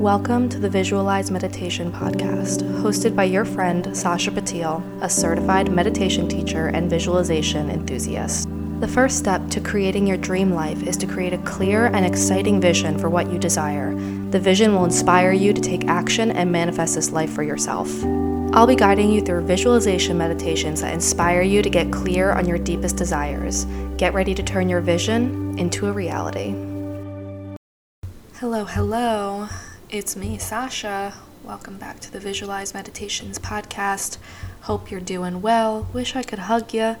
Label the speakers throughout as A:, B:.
A: Welcome to the Visualize Meditation Podcast, hosted by your friend Sasha Patil, a certified meditation teacher and visualization enthusiast. The first step to creating your dream life is to create a clear and exciting vision for what you desire. The vision will inspire you to take action and manifest this life for yourself. I'll be guiding you through visualization meditations that inspire you to get clear on your deepest desires. Get ready to turn your vision into a reality. Hello, hello. It's me, Sasha. Welcome back to the Visualize Meditations podcast. Hope you're doing well. Wish I could hug you,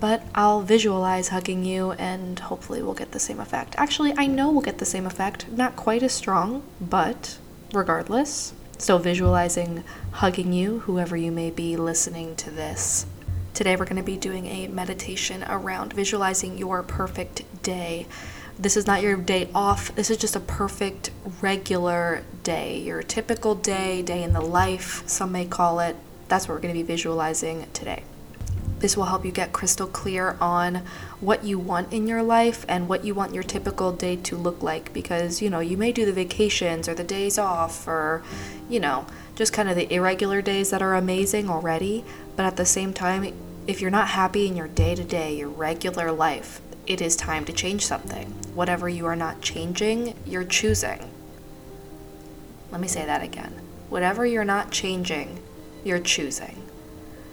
A: but I'll visualize hugging you and hopefully we'll get the same effect. Actually, I know we'll get the same effect. Not quite as strong, but regardless, still visualizing hugging you, whoever you may be listening to this. Today, we're going to be doing a meditation around visualizing your perfect day this is not your day off. This is just a perfect, regular day. Your typical day, day in the life, some may call it. That's what we're going to be visualizing today. This will help you get crystal clear on what you want in your life and what you want your typical day to look like because, you know, you may do the vacations or the days off or, you know, just kind of the irregular days that are amazing already. But at the same time, if you're not happy in your day to day, your regular life, it is time to change something. Whatever you are not changing, you're choosing. Let me say that again. Whatever you're not changing, you're choosing.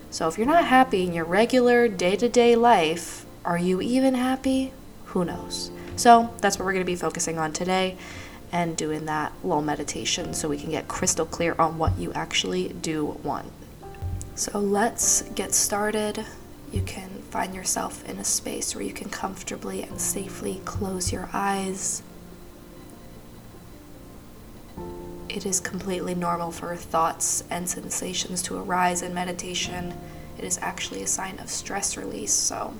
A: So if you're not happy in your regular day to day life, are you even happy? Who knows? So that's what we're going to be focusing on today and doing that little meditation so we can get crystal clear on what you actually do want. So let's get started. You can find yourself in a space where you can comfortably and safely close your eyes. It is completely normal for thoughts and sensations to arise in meditation. It is actually a sign of stress release. So,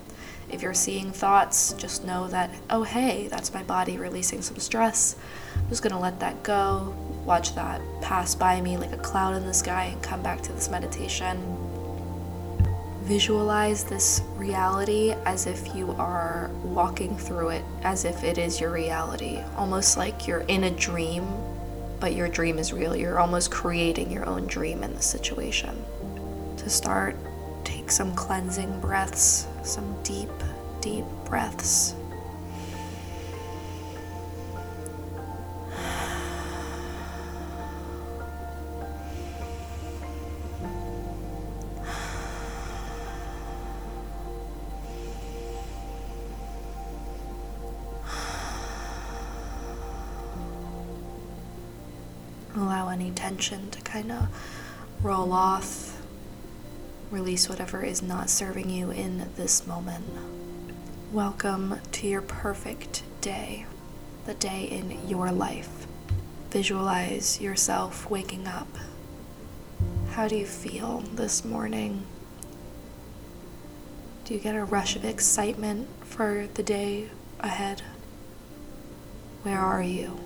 A: if you're seeing thoughts, just know that, oh, hey, that's my body releasing some stress. I'm just to let that go, watch that pass by me like a cloud in the sky, and come back to this meditation visualize this reality as if you are walking through it, as if it is your reality, almost like you're in a dream, but your dream is real. You're almost creating your own dream in the situation. To start, take some cleansing breaths, some deep, deep breaths. Any tension to kind of roll off, release whatever is not serving you in this moment. Welcome to your perfect day, the day in your life. Visualize yourself waking up. How do you feel this morning? Do you get a rush of excitement for the day ahead? Where are you?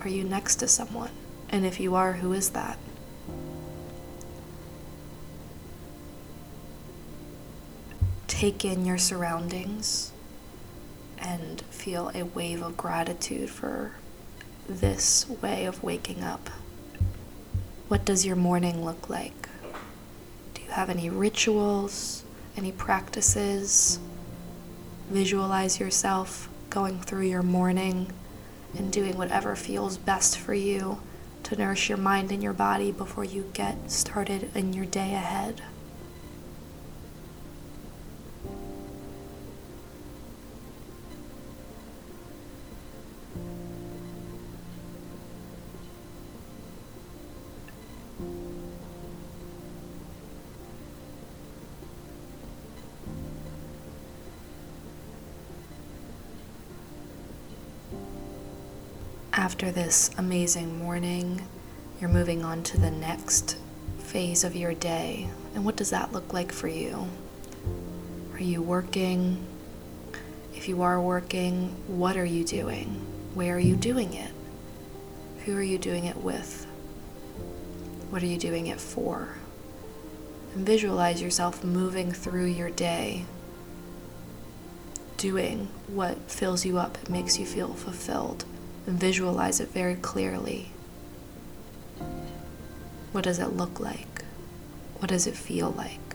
A: Are you next to someone? And if you are, who is that? Take in your surroundings and feel a wave of gratitude for this way of waking up. What does your morning look like? Do you have any rituals, any practices? Visualize yourself going through your morning and doing whatever feels best for you to nourish your mind and your body before you get started in your day ahead. After this amazing morning, you're moving on to the next phase of your day. And what does that look like for you? Are you working? If you are working, what are you doing? Where are you doing it? Who are you doing it with? What are you doing it for? And visualize yourself moving through your day, doing what fills you up, makes you feel fulfilled visualize it very clearly. What does it look like? What does it feel like?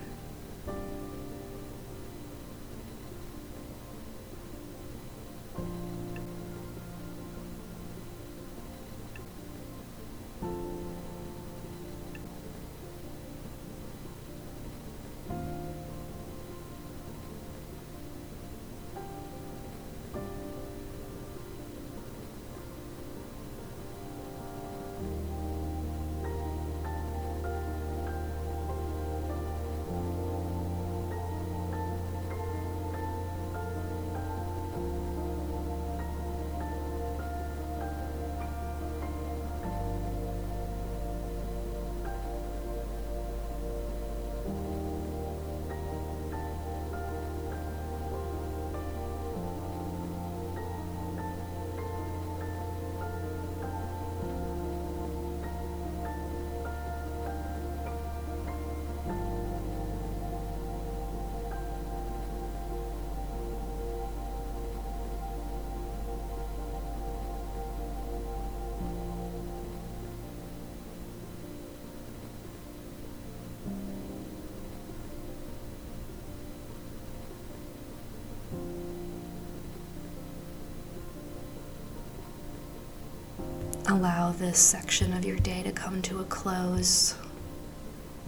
A: Allow this section of your day to come to a close,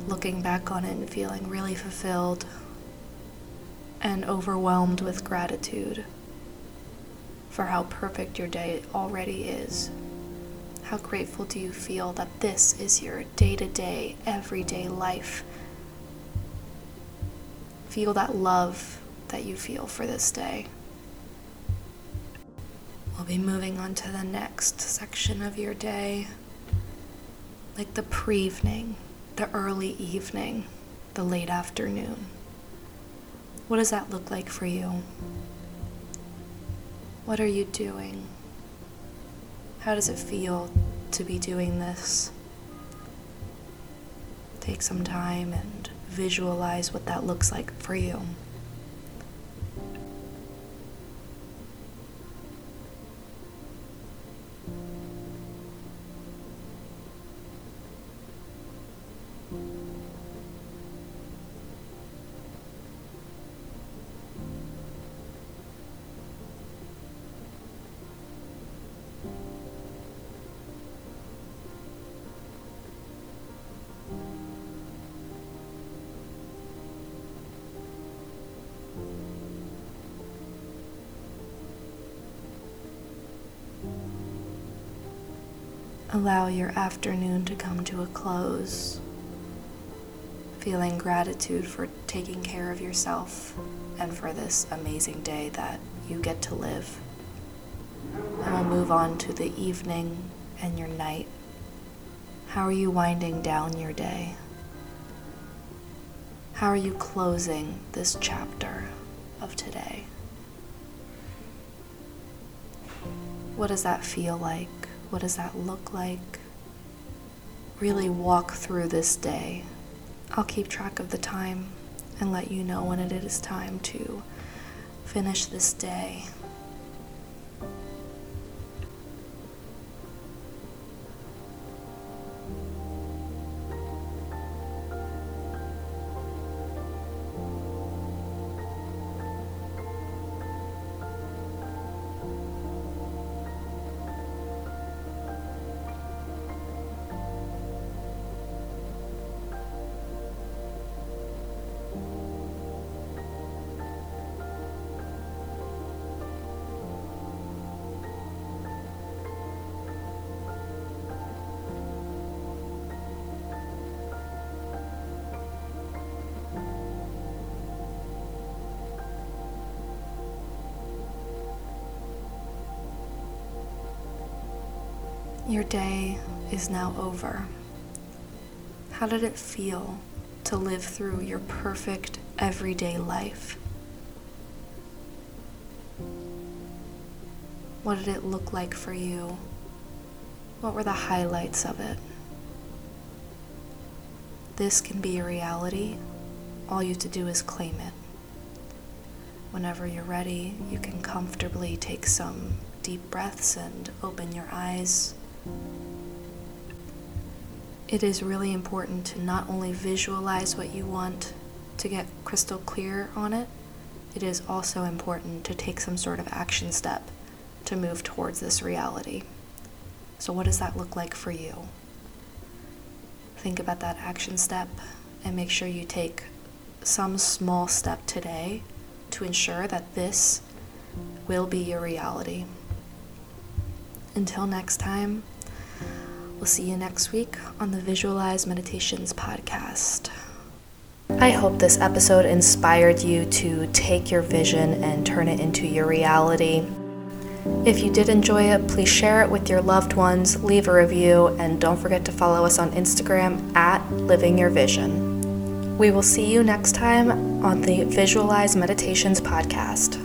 A: looking back on it and feeling really fulfilled and overwhelmed with gratitude for how perfect your day already is. How grateful do you feel that this is your day to day, everyday life? Feel that love that you feel for this day. We'll be moving on to the next section of your day, like the pre evening, the early evening, the late afternoon. What does that look like for you? What are you doing? How does it feel to be doing this? Take some time and visualize what that looks like for you. Allow your afternoon to come to a close, feeling gratitude for taking care of yourself and for this amazing day that you get to live. And we'll move on to the evening and your night. How are you winding down your day? How are you closing this chapter of today? What does that feel like? What does that look like? Really walk through this day. I'll keep track of the time and let you know when it is time to finish this day Your day is now over. How did it feel to live through your perfect everyday life? What did it look like for you? What were the highlights of it? This can be a reality. All you have to do is claim it. Whenever you're ready, you can comfortably take some deep breaths and open your eyes. It is really important to not only visualize what you want to get crystal clear on it, it is also important to take some sort of action step to move towards this reality. So, what does that look like for you? Think about that action step and make sure you take some small step today to ensure that this will be your reality. Until next time, we'll see you next week on the Visualize Meditations podcast. I hope this episode inspired you to take your vision and turn it into your reality. If you did enjoy it, please share it with your loved ones, leave a review, and don't forget to follow us on Instagram at Living Your Vision. We will see you next time on the Visualize Meditations podcast.